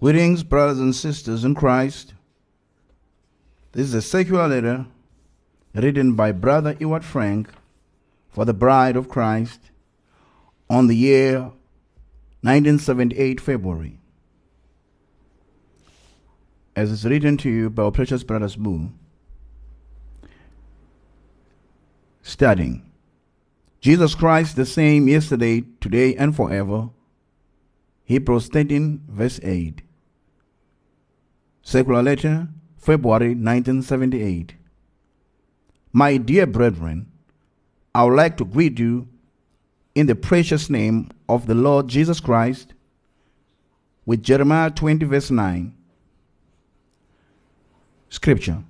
Greetings, brothers and sisters in Christ. This is a circular letter written by Brother Ewald Frank for the Bride of Christ on the year 1978 February. As it's written to you by our precious brother Sbu, studying Jesus Christ the same yesterday, today, and forever. Hebrews 13, verse 8. Circular letter, February 1978. My dear brethren, I would like to greet you in the precious name of the Lord Jesus Christ with Jeremiah 20, verse 9. Scripture.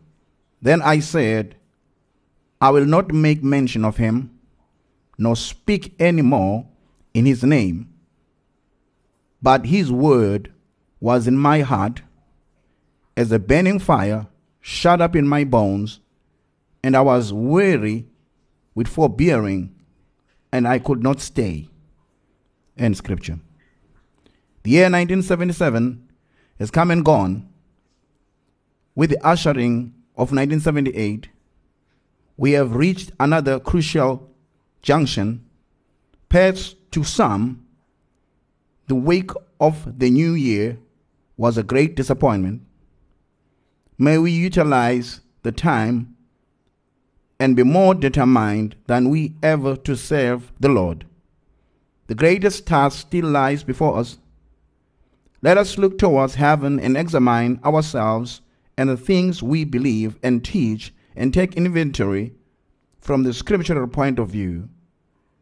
Then I said, I will not make mention of him, nor speak any more in his name. But his word was in my heart as a burning fire shut up in my bones, and I was weary with forbearing, and I could not stay. End scripture. The year 1977 has come and gone. With the ushering of 1978, we have reached another crucial junction. Perhaps to some, the wake of the new year was a great disappointment. May we utilize the time and be more determined than we ever to serve the Lord. The greatest task still lies before us. Let us look towards heaven and examine ourselves and the things we believe and teach and take inventory from the scriptural point of view.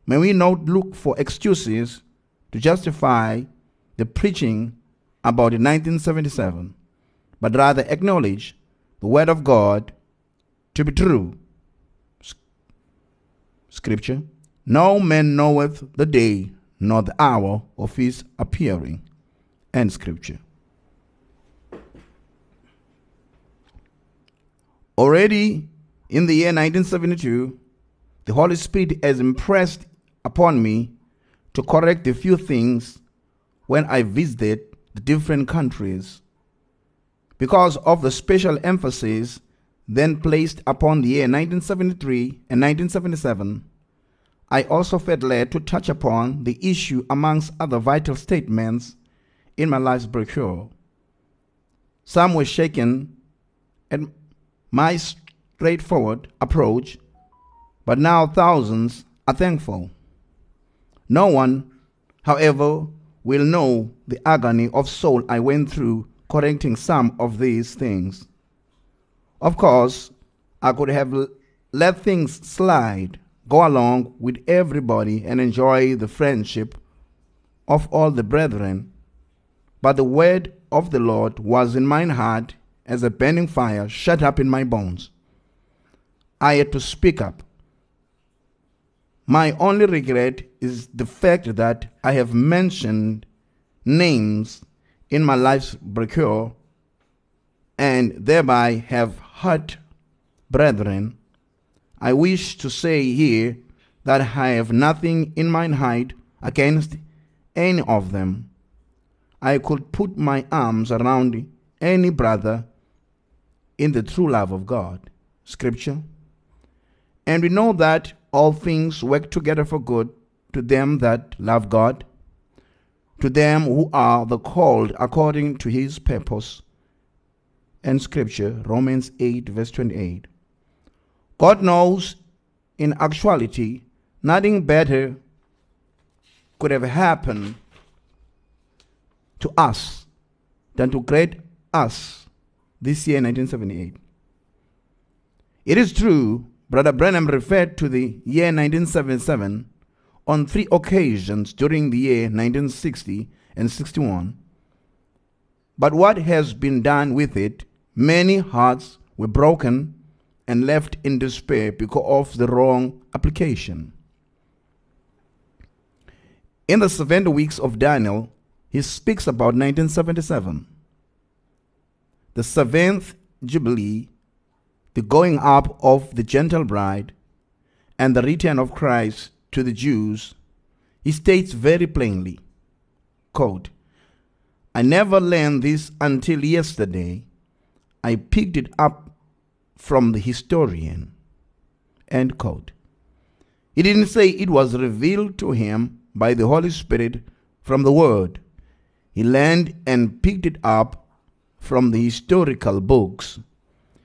May we not look for excuses to justify the preaching about 1977, but rather acknowledge the Word of God to be true. Scripture No man knoweth the day nor the hour of his appearing. End Scripture. Already in the year 1972, the Holy Spirit has impressed upon me to correct a few things when I visited the different countries. Because of the special emphasis then placed upon the year 1973 and 1977, I also felt led to touch upon the issue amongst other vital statements in my life's brochure. Some were shaken at my straightforward approach, but now thousands are thankful. No one, however, will know the agony of soul I went through correcting some of these things. Of course, I could have let things slide, go along with everybody, and enjoy the friendship of all the brethren. But the word of the Lord was in mine heart as a burning fire shut up in my bones. I had to speak up. My only regret is the fact that I have mentioned names in my life's brochure and thereby have hurt brethren. I wish to say here that I have nothing in mine heart against any of them. I could put my arms around any brother in the true love of God. Scripture. And we know that all things work together for good to them that love God, to them who are the called according to his purpose. And scripture, Romans 8, verse 28. God knows in actuality nothing better could have happened to us than to create us this year, 1978. It is true, Brother Branham referred to the year 1977 on three occasions during the year 1960 and 61. But what has been done with it? Many hearts were broken and left in despair because of the wrong application. In the 70 weeks of Daniel, he speaks about 1977 the seventh Jubilee, the going up of the Gentile bride, and the return of Christ to the Jews, he states very plainly, quote, I never learned this until yesterday. I picked it up from the historian. End quote. He didn't say it was revealed to him by the Holy Spirit from the Word. He learned and picked it up from the historical books.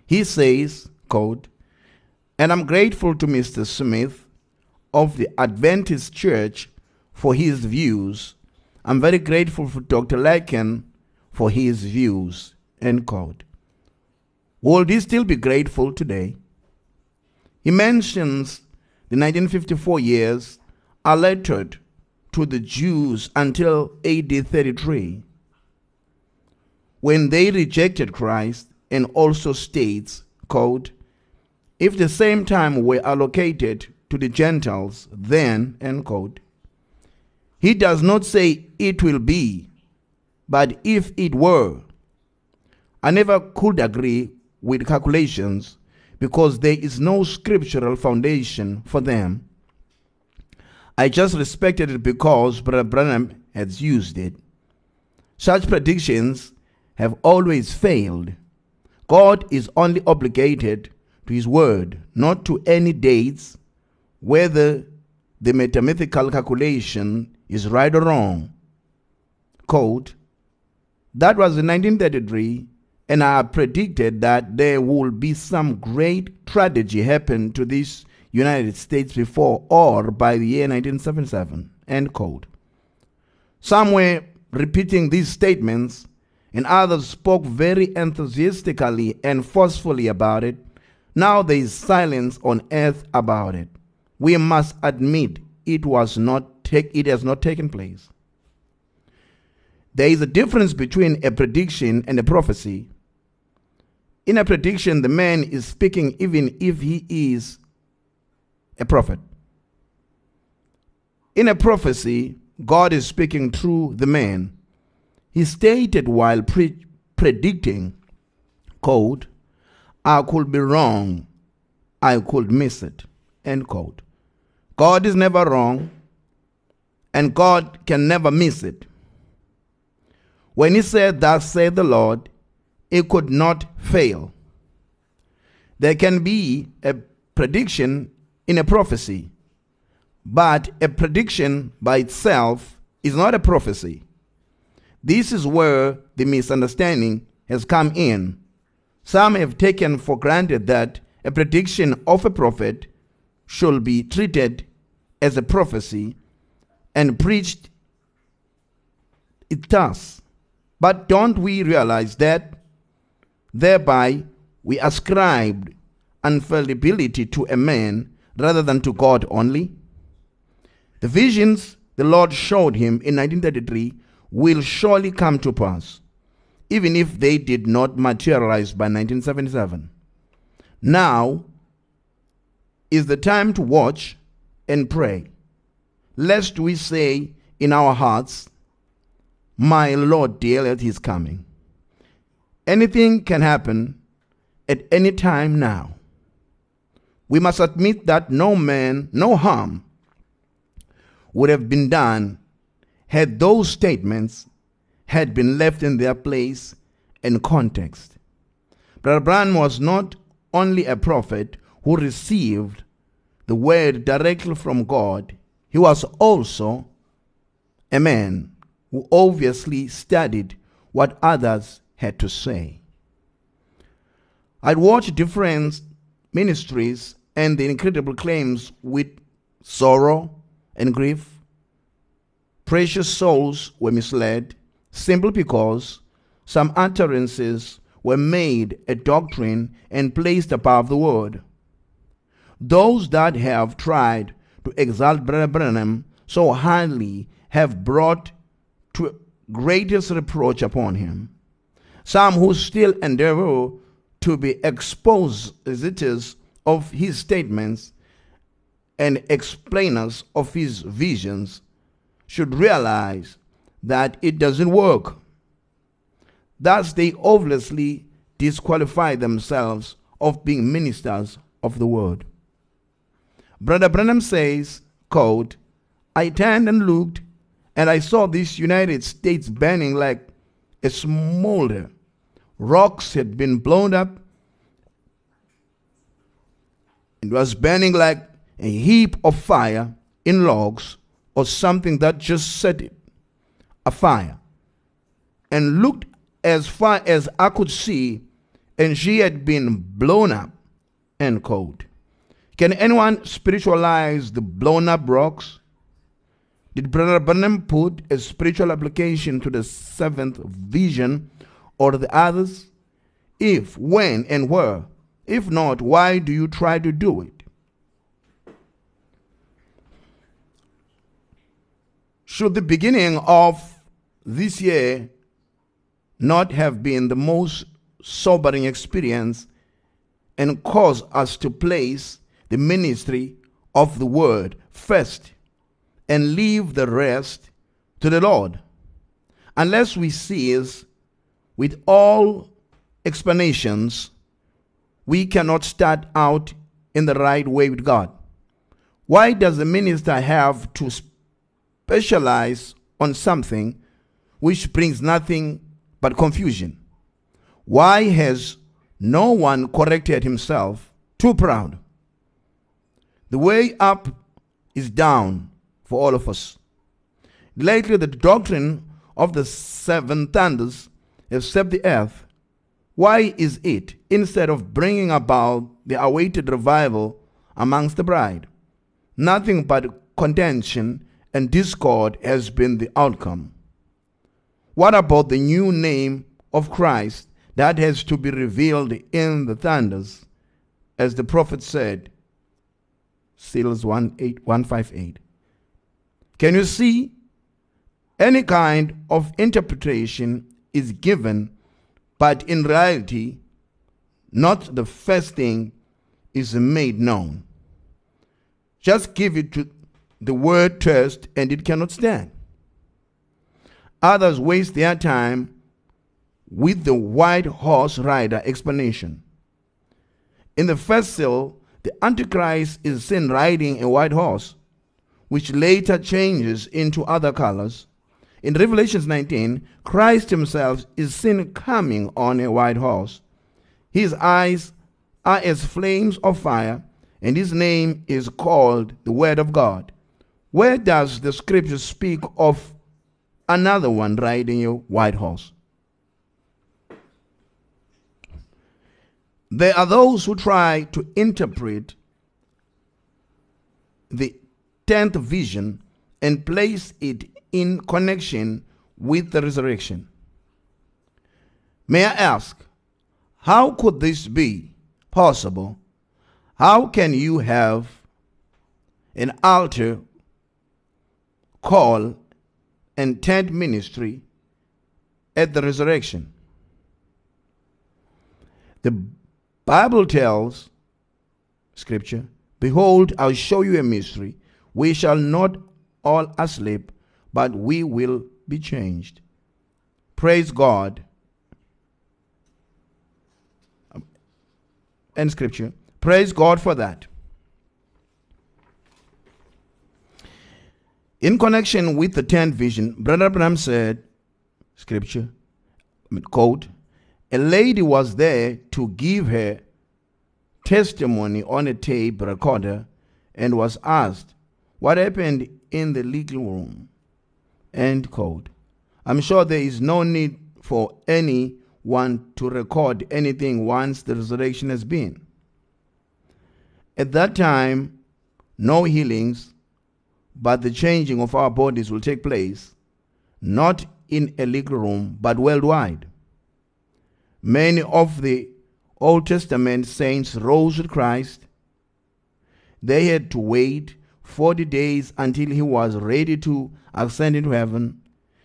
He says, quote, and I'm grateful to Mr. Smith of the Adventist Church for his views. I'm very grateful for Dr. Larkin for his views. End quote. Will he still be grateful today? He mentions the 1954 years allotted to the Jews until AD 33, when they rejected Christ, and also states, quote, if the same time were allocated to the Gentiles, then, end quote, he does not say it will be, but if it were. I never could agree with calculations because there is no scriptural foundation for them. I just respected it because Brother Branham has used it. Such predictions have always failed. God is only obligated to his word, not to any dates, whether the mathematical calculation is right or wrong. Quote, that was in 1933 and I predicted that there would be some great tragedy happen to this United States before or by the year 1977. End quote. Some were repeating these statements, and others spoke very enthusiastically and forcefully about it. Now there is silence on earth about it. We must admit it was not take, it has not taken place. There is a difference between a prediction and a prophecy. In a prediction, the man is speaking even if he is a prophet. In a prophecy, God is speaking through the man. He stated while pre- predicting, quote, I could be wrong, I could miss it, end quote. God is never wrong, and God can never miss it. When he said, Thus saith the Lord, it could not fail. There can be a prediction in a prophecy, but a prediction by itself is not a prophecy. This is where the misunderstanding has come in. Some have taken for granted that a prediction of a prophet should be treated as a prophecy and preached it thus. But don't we realize that Thereby, we ascribed infallibility to a man rather than to God only. The visions the Lord showed him in 1933 will surely come to pass, even if they did not materialize by 1977. Now is the time to watch and pray, lest we say in our hearts, My Lord deareth his coming. Anything can happen at any time now. We must admit that no man, no harm would have been done had those statements had been left in their place and context. Brother Branham was not only a prophet who received the word directly from God, he was also a man who obviously studied what others had to say. I'd watched different ministries and the incredible claims with sorrow and grief. Precious souls were misled simply because some utterances were made a doctrine and placed above the word. Those that have tried to exalt Brother Branham so highly have brought to greatest reproach upon him some who still endeavor to be expositors of his statements and explainers of his visions should realize that it doesn't work. Thus, they obviously disqualify themselves of being ministers of the word. Brother Branham says, quote, I turned and looked, and I saw this United States burning like a smolder. Rocks had been blown up. It was burning like a heap of fire in logs or something that just set it afire and looked as far as I could see, and she had been blown up. End quote. Can anyone spiritualize the blown up rocks? Did Brother Branham put a spiritual application to the seventh vision or the others? If, when, and where? If not, why do you try to do it? Should the beginning of this year not have been the most sobering experience and cause us to place the ministry of the word first and leave the rest to the Lord. Unless we cease with all explanations, we cannot start out in the right way with God. Why does the minister have to specialize on something which brings nothing but confusion? Why has no one corrected himself? Too proud. The way up is down for all of us. Lately, the doctrine of the seven thunders swept the earth. Why is it, instead of bringing about the awaited revival amongst the bride, nothing but contention and discord has been the outcome? What about the new name of Christ that has to be revealed in the thunders, as the prophet said? Seals 158. Can you see? Any kind of interpretation is given, but in reality, not the first thing is made known. Just give it to the word first, and it cannot stand. Others waste their time with the white horse rider explanation. In the first seal, the Antichrist is seen riding a white horse, which later changes into other colors. In Revelations 19, Christ himself is seen coming on a white horse. His eyes are as flames of fire, and his name is called the Word of God. Where does the scripture speak of another one riding a white horse? There are those who try to interpret the tenth vision and place it in connection with the resurrection. May I ask, how could this be possible? How can you have an altar call and tent ministry at the resurrection? The Bible tells scripture, behold, I'll show you a mystery. We shall not all asleep, but we will be changed. Praise God. And scripture. Praise God for that. In connection with the tenth vision, Brother Branham said, scripture, quote, a lady was there to give her testimony on a tape recorder and was asked what happened in the legal room. End quote. I'm sure there is no need for anyone to record anything once the resurrection has been. At that time, no healings, but the changing of our bodies will take place, not in a legal room, but worldwide. Many of the Old Testament saints rose with Christ. They had to wait 40 days until he was ready to ascend into heaven.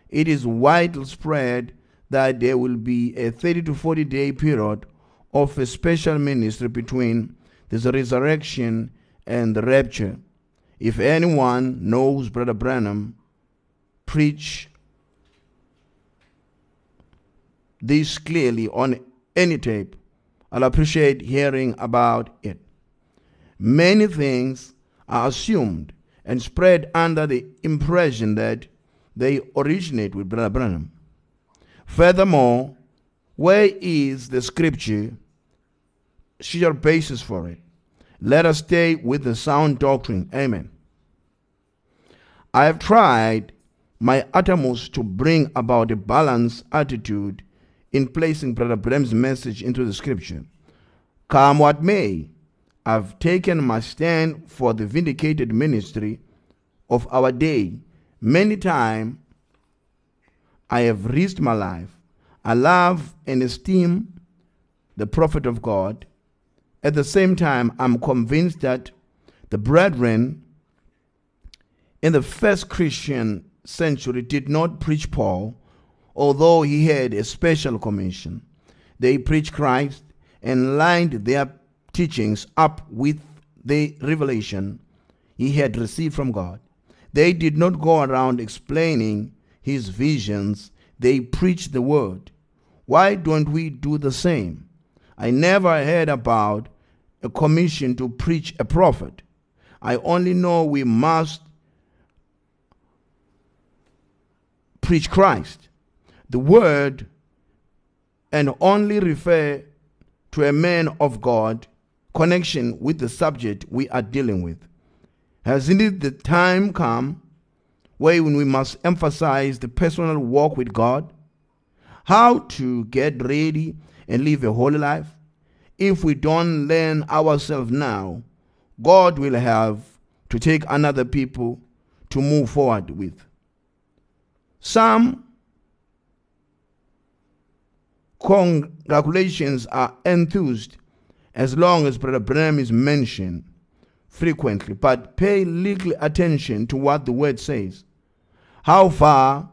It is widely spread that there will be a 30 to 40 day period of a special ministry between the resurrection and the rapture. If anyone knows Brother Branham, preach this clearly on any tape. I'll appreciate hearing about it. Many things are assumed and spread under the impression that they originate with Brother Branham. Furthermore, where is the scripture, sure basis for it? Let us stay with the sound doctrine. Amen. I have tried my uttermost to bring about a balanced attitude in placing Brother Branham's message into the scripture. Come what may, I've taken my stand for the vindicated ministry of our day. Many times I have risked my life. I love and esteem the prophet of God. At the same time, I'm convinced that the brethren in the first Christian century did not preach Paul, although he had a special commission. They preached Christ and lined their teachings up with the revelation he had received from God. They did not go around explaining his visions, they preached the word. Why don't we do the same? I never heard about a commission to preach a prophet. I only know we must preach Christ, the word, and only refer to a man of God connection with the subject we are dealing with. Has indeed the time come where we must emphasize the personal walk with God? How to get ready and live a holy life? If we don't learn ourselves now, God will have to take another people to move forward with. Some congratulations are enthused as long as Brother Branham is mentioned frequently, but pay little attention to what the word says. How far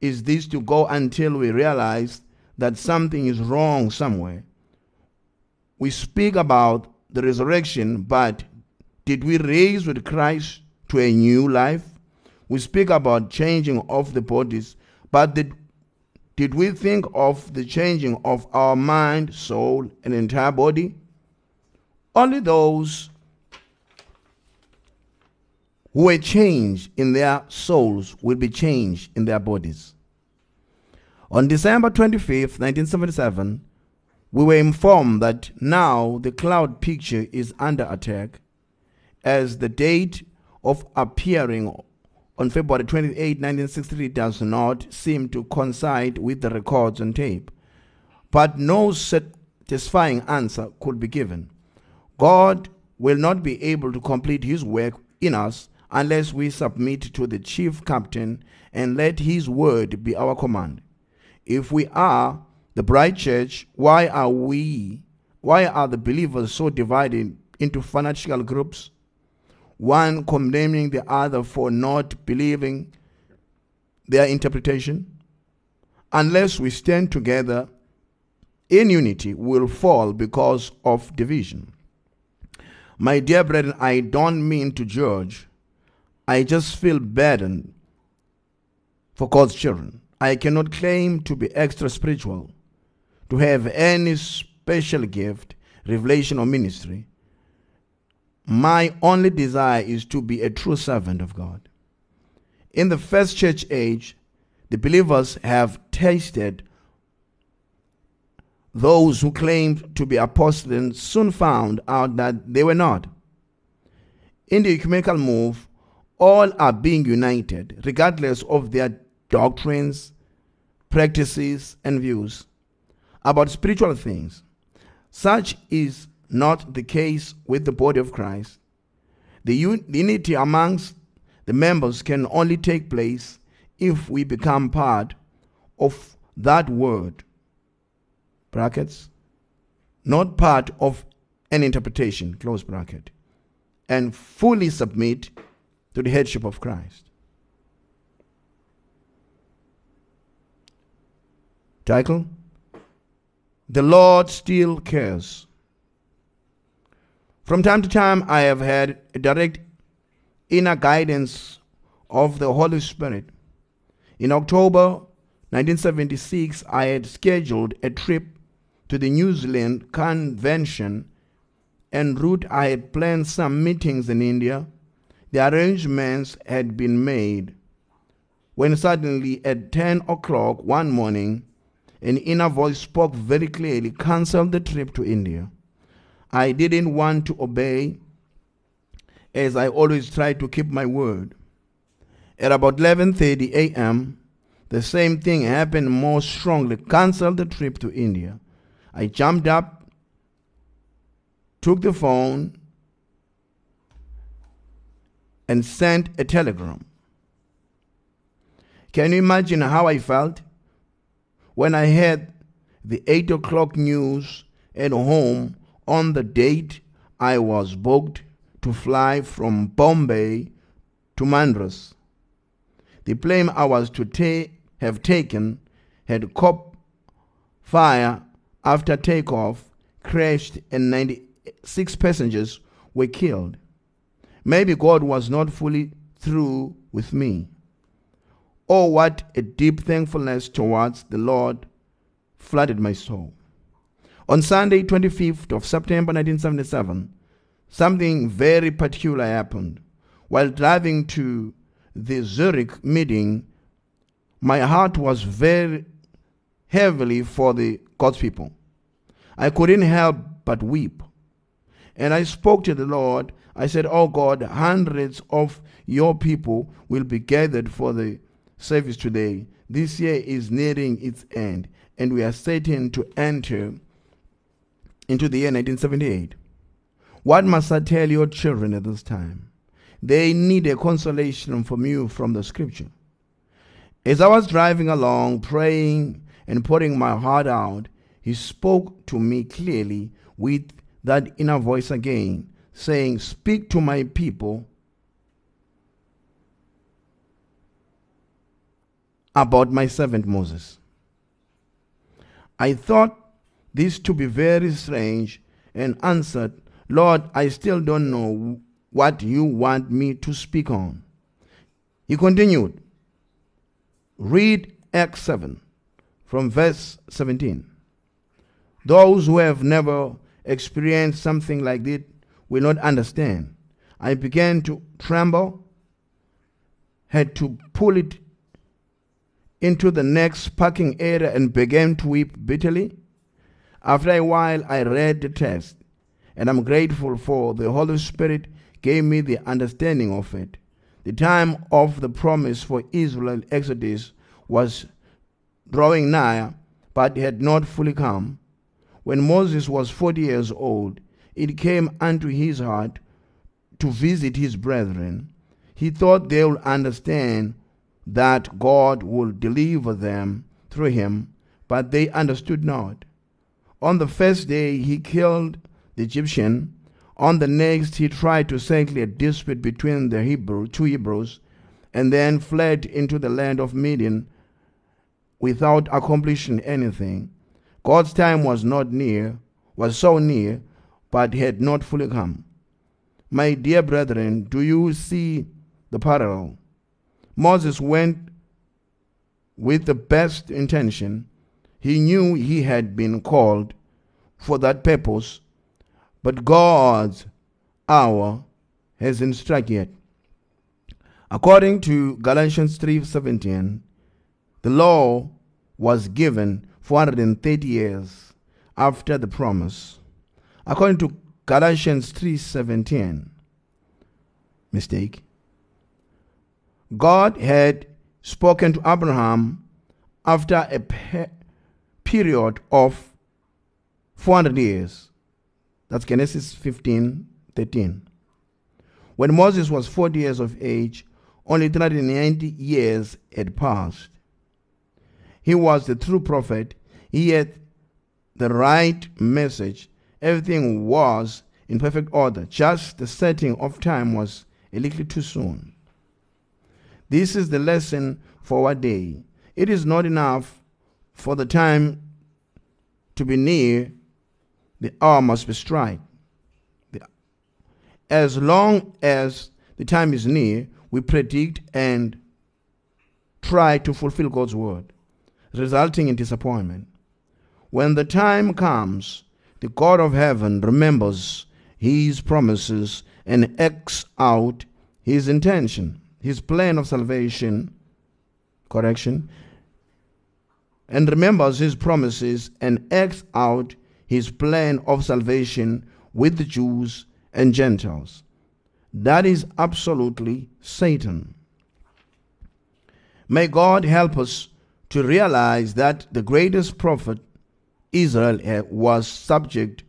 is this to go until we realize that something is wrong somewhere? We speak about the resurrection, but did we raise with Christ to a new life? We speak about changing of the bodies, but did, did we think of the changing of our mind, soul, and entire body? Only those who were changed in their souls will be changed in their bodies. On December 25th, 1977, we were informed that now the cloud picture is under attack as the date of appearing on February 28, 1963 does not seem to coincide with the records on tape. But no satisfying answer could be given. God will not be able to complete his work in us unless we submit to the chief captain and let his word be our command. If we are the bride church, why are we, why are the believers so divided into fanatical groups? One condemning the other for not believing their interpretation? Unless we stand together in unity, we'll fall because of division. My dear brethren, I don't mean to judge I just feel burdened for God's children. I cannot claim to be extra spiritual, to have any special gift, revelation, or ministry. My only desire is to be a true servant of God. In the first church age, the believers have tasted those who claimed to be apostles soon found out that they were not. In the ecumenical move, all are being united, regardless of their doctrines, practices, and views about spiritual things. Such is not the case with the body of Christ. The unity amongst the members can only take place if we become part of that word. Brackets. Not part of an interpretation, close bracket. And fully submit to the headship of Christ. Title The Lord Still Cares. From time to time, I have had direct inner guidance of the Holy Spirit. In October 1976, I had scheduled a trip to the New Zealand Convention. En route, I had planned some meetings in India the arrangements had been made when suddenly at 10 o'clock one morning, an inner voice spoke very clearly cancel the trip to India. I didn't want to obey, as I always try to keep my word. At about 11:30 a.m., the same thing happened more strongly. Cancel the trip to India. I jumped up, took the phone, and sent a telegram. Can you imagine how I felt when I heard the 8 o'clock news at home on the date I was booked to fly from Bombay to Madras? The plane I was to ta- have taken had caught fire after takeoff, crashed, and 96 passengers were killed. Maybe God was not fully through with me. Oh, what a deep thankfulness towards the Lord flooded my soul. On Sunday, 25th of September 1977, something very particular happened. While driving to the Zurich meeting, my heart was very heavily for the God's people. I couldn't help but weep. And I spoke to the Lord. I said, Oh God, hundreds of your people will be gathered for the service today. This year is nearing its end, and we are certain to enter into the year 1978. What must I tell your children at this time? They need a consolation from you from the scripture. As I was driving along, praying and pouring my heart out, he spoke to me clearly with that inner voice again, saying, Speak to my people about my servant Moses. I thought this to be very strange and answered, Lord, I still don't know what you want me to speak on. He continued, Read Acts 7 from verse 17. Those who have never experienced something like this will not understand. I began to tremble, had to pull it into the next parking area and began to weep bitterly. After a while, I read the text, and I'm grateful for the Holy Spirit gave me the understanding of it. The time of the promise for Israel Exodus was drawing nigh, but had not fully come. When Moses was forty years old, it came unto his heart to visit his brethren. He thought they would understand that God would deliver them through him, but they understood not. On the first day he killed the Egyptian. On the next he tried to settle a dispute between the Hebrew, two Hebrews, and then fled into the land of Midian without accomplishing anything. God's time was not near, was so near, but had not fully come. My dear brethren, do you see the parallel? Moses went with the best intention. He knew he had been called for that purpose, but God's hour hasn't struck yet. According to Galatians 3:17, the law was given 430 years after the promise. According to Galatians 3:17, mistake. God had spoken to Abraham after a period of 400 years. That's Genesis 15 13. When Moses was 40 years of age, only 390 years had passed. He was the true prophet. He had the right message. Everything was in perfect order. Just the setting of time was a little too soon. This is the lesson for our day. It is not enough for the time to be near, the hour must be strike. As long as the time is near, we predict and try to fulfill God's word, resulting in disappointment. When the time comes, the God of heaven remembers his promises and acts out his intention his plan of salvation correction, and remembers his promises and acts out his plan of salvation with the Jews and Gentiles. That is absolutely Satan. May God help us to realize that the greatest prophet Israel eh, was subject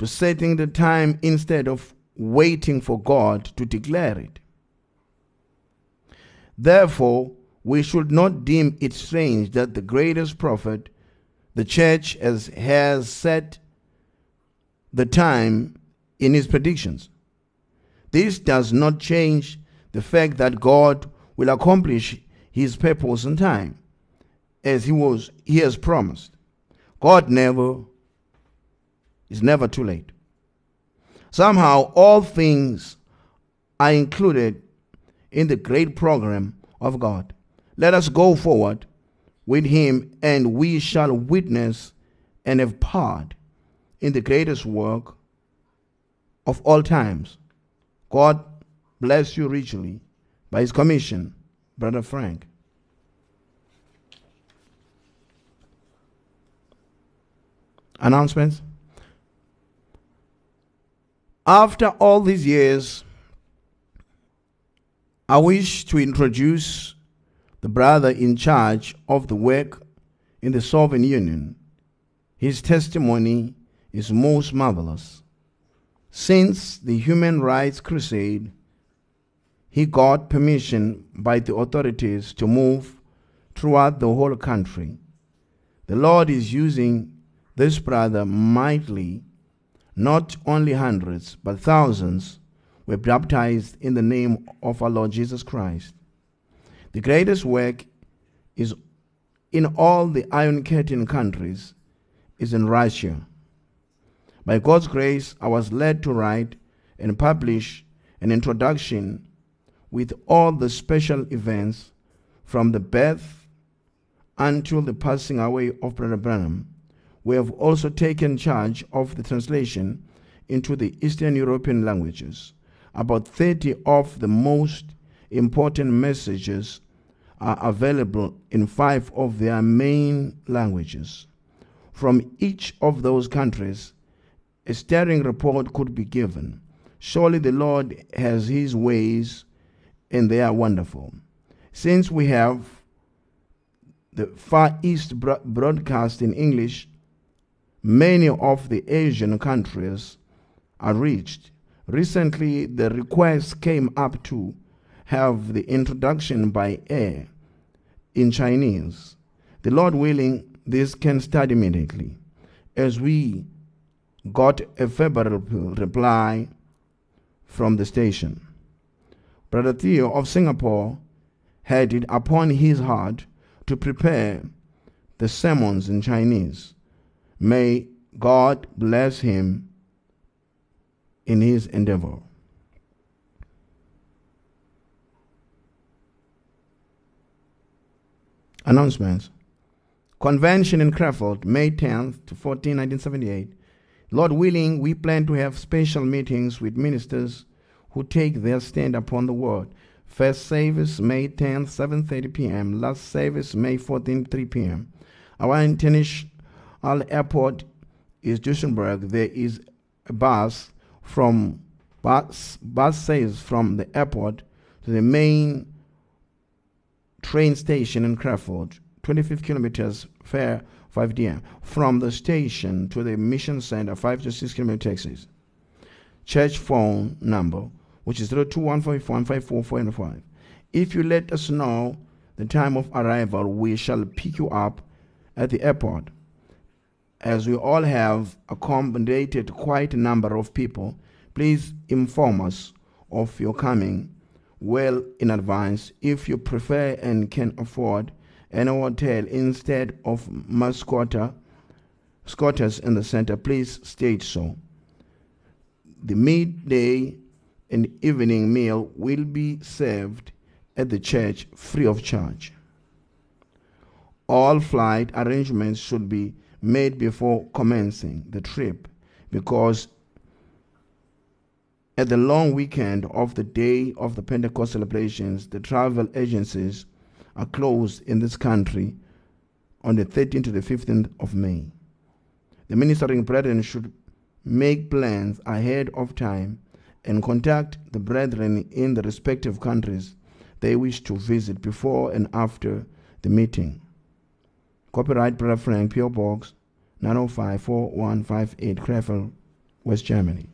to setting the time instead of waiting for God to declare it. Therefore, we should not deem it strange that the greatest prophet, the church has, has set the time in his predictions. This does not change the fact that God will accomplish his purpose in time as he was he has promised. God never is never too late. Somehow all things are included in the great program of God. Let us go forward with him and we shall witness and have part in the greatest work of all times. God bless you richly by his commission, Brother Frank. Announcements. After all these years, I wish to introduce the brother in charge of the work in the Soviet Union. His testimony is most marvelous. Since the Human Rights Crusade, he got permission by the authorities to move throughout the whole country. The Lord is using this brother mightily. Not only hundreds, but thousands were baptized in the name of our Lord Jesus Christ. The greatest work is in all the Iron Curtain countries is in Russia. By God's grace, I was led to write and publish an introduction with all the special events from the birth until the passing away of Brother Branham. We have also taken charge of the translation into the Eastern European languages. About 30 of the most important messages are available in five of their main languages. From each of those countries, a stirring report could be given. Surely the Lord has his ways, and they are wonderful. Since we have the Far East broadcast in English, many of the Asian countries are reached. Recently, the request came up to have the introduction by air in Chinese. The Lord willing, this can start immediately. As we got a favorable reply from the station. Brother Theo of Singapore had it upon his heart to prepare the sermons in Chinese. May God bless him in his endeavor. Announcements. Convention in Krefeld, May 10th to 14, 1978. Lord willing, we plan to have special meetings with ministers who take their stand upon the word. First service, May 10th, 7.30 p.m. Last service, May 14th, 3 p.m. Our international airport is Duesenberg. There is a bus from bus, bus says from the airport to the main train station in Krefeld, 25 kilometers fare 5 dm. From the station to the mission center, 5 to 6 kilometer taxis. Church phone number, which is 02154 If you let us know the time of arrival, we shall pick you up at the airport. As we all have accommodated quite a number of people, please inform us of your coming well in advance. If you prefer and can afford an hotel instead of mascota squatters in the center please state so. The midday and evening meal will be served at the church free of charge. All flight arrangements should be made before commencing the trip because at the long weekend of the day of the Pentecost celebrations, the travel agencies are closed in this country on the 13th to the 15th of May. The ministering brethren should make plans ahead of time and contact the brethren in the respective countries they wish to visit before and after the meeting. Copyright Brother Frank, P.O. Box 9054158, Krefeld, West Germany.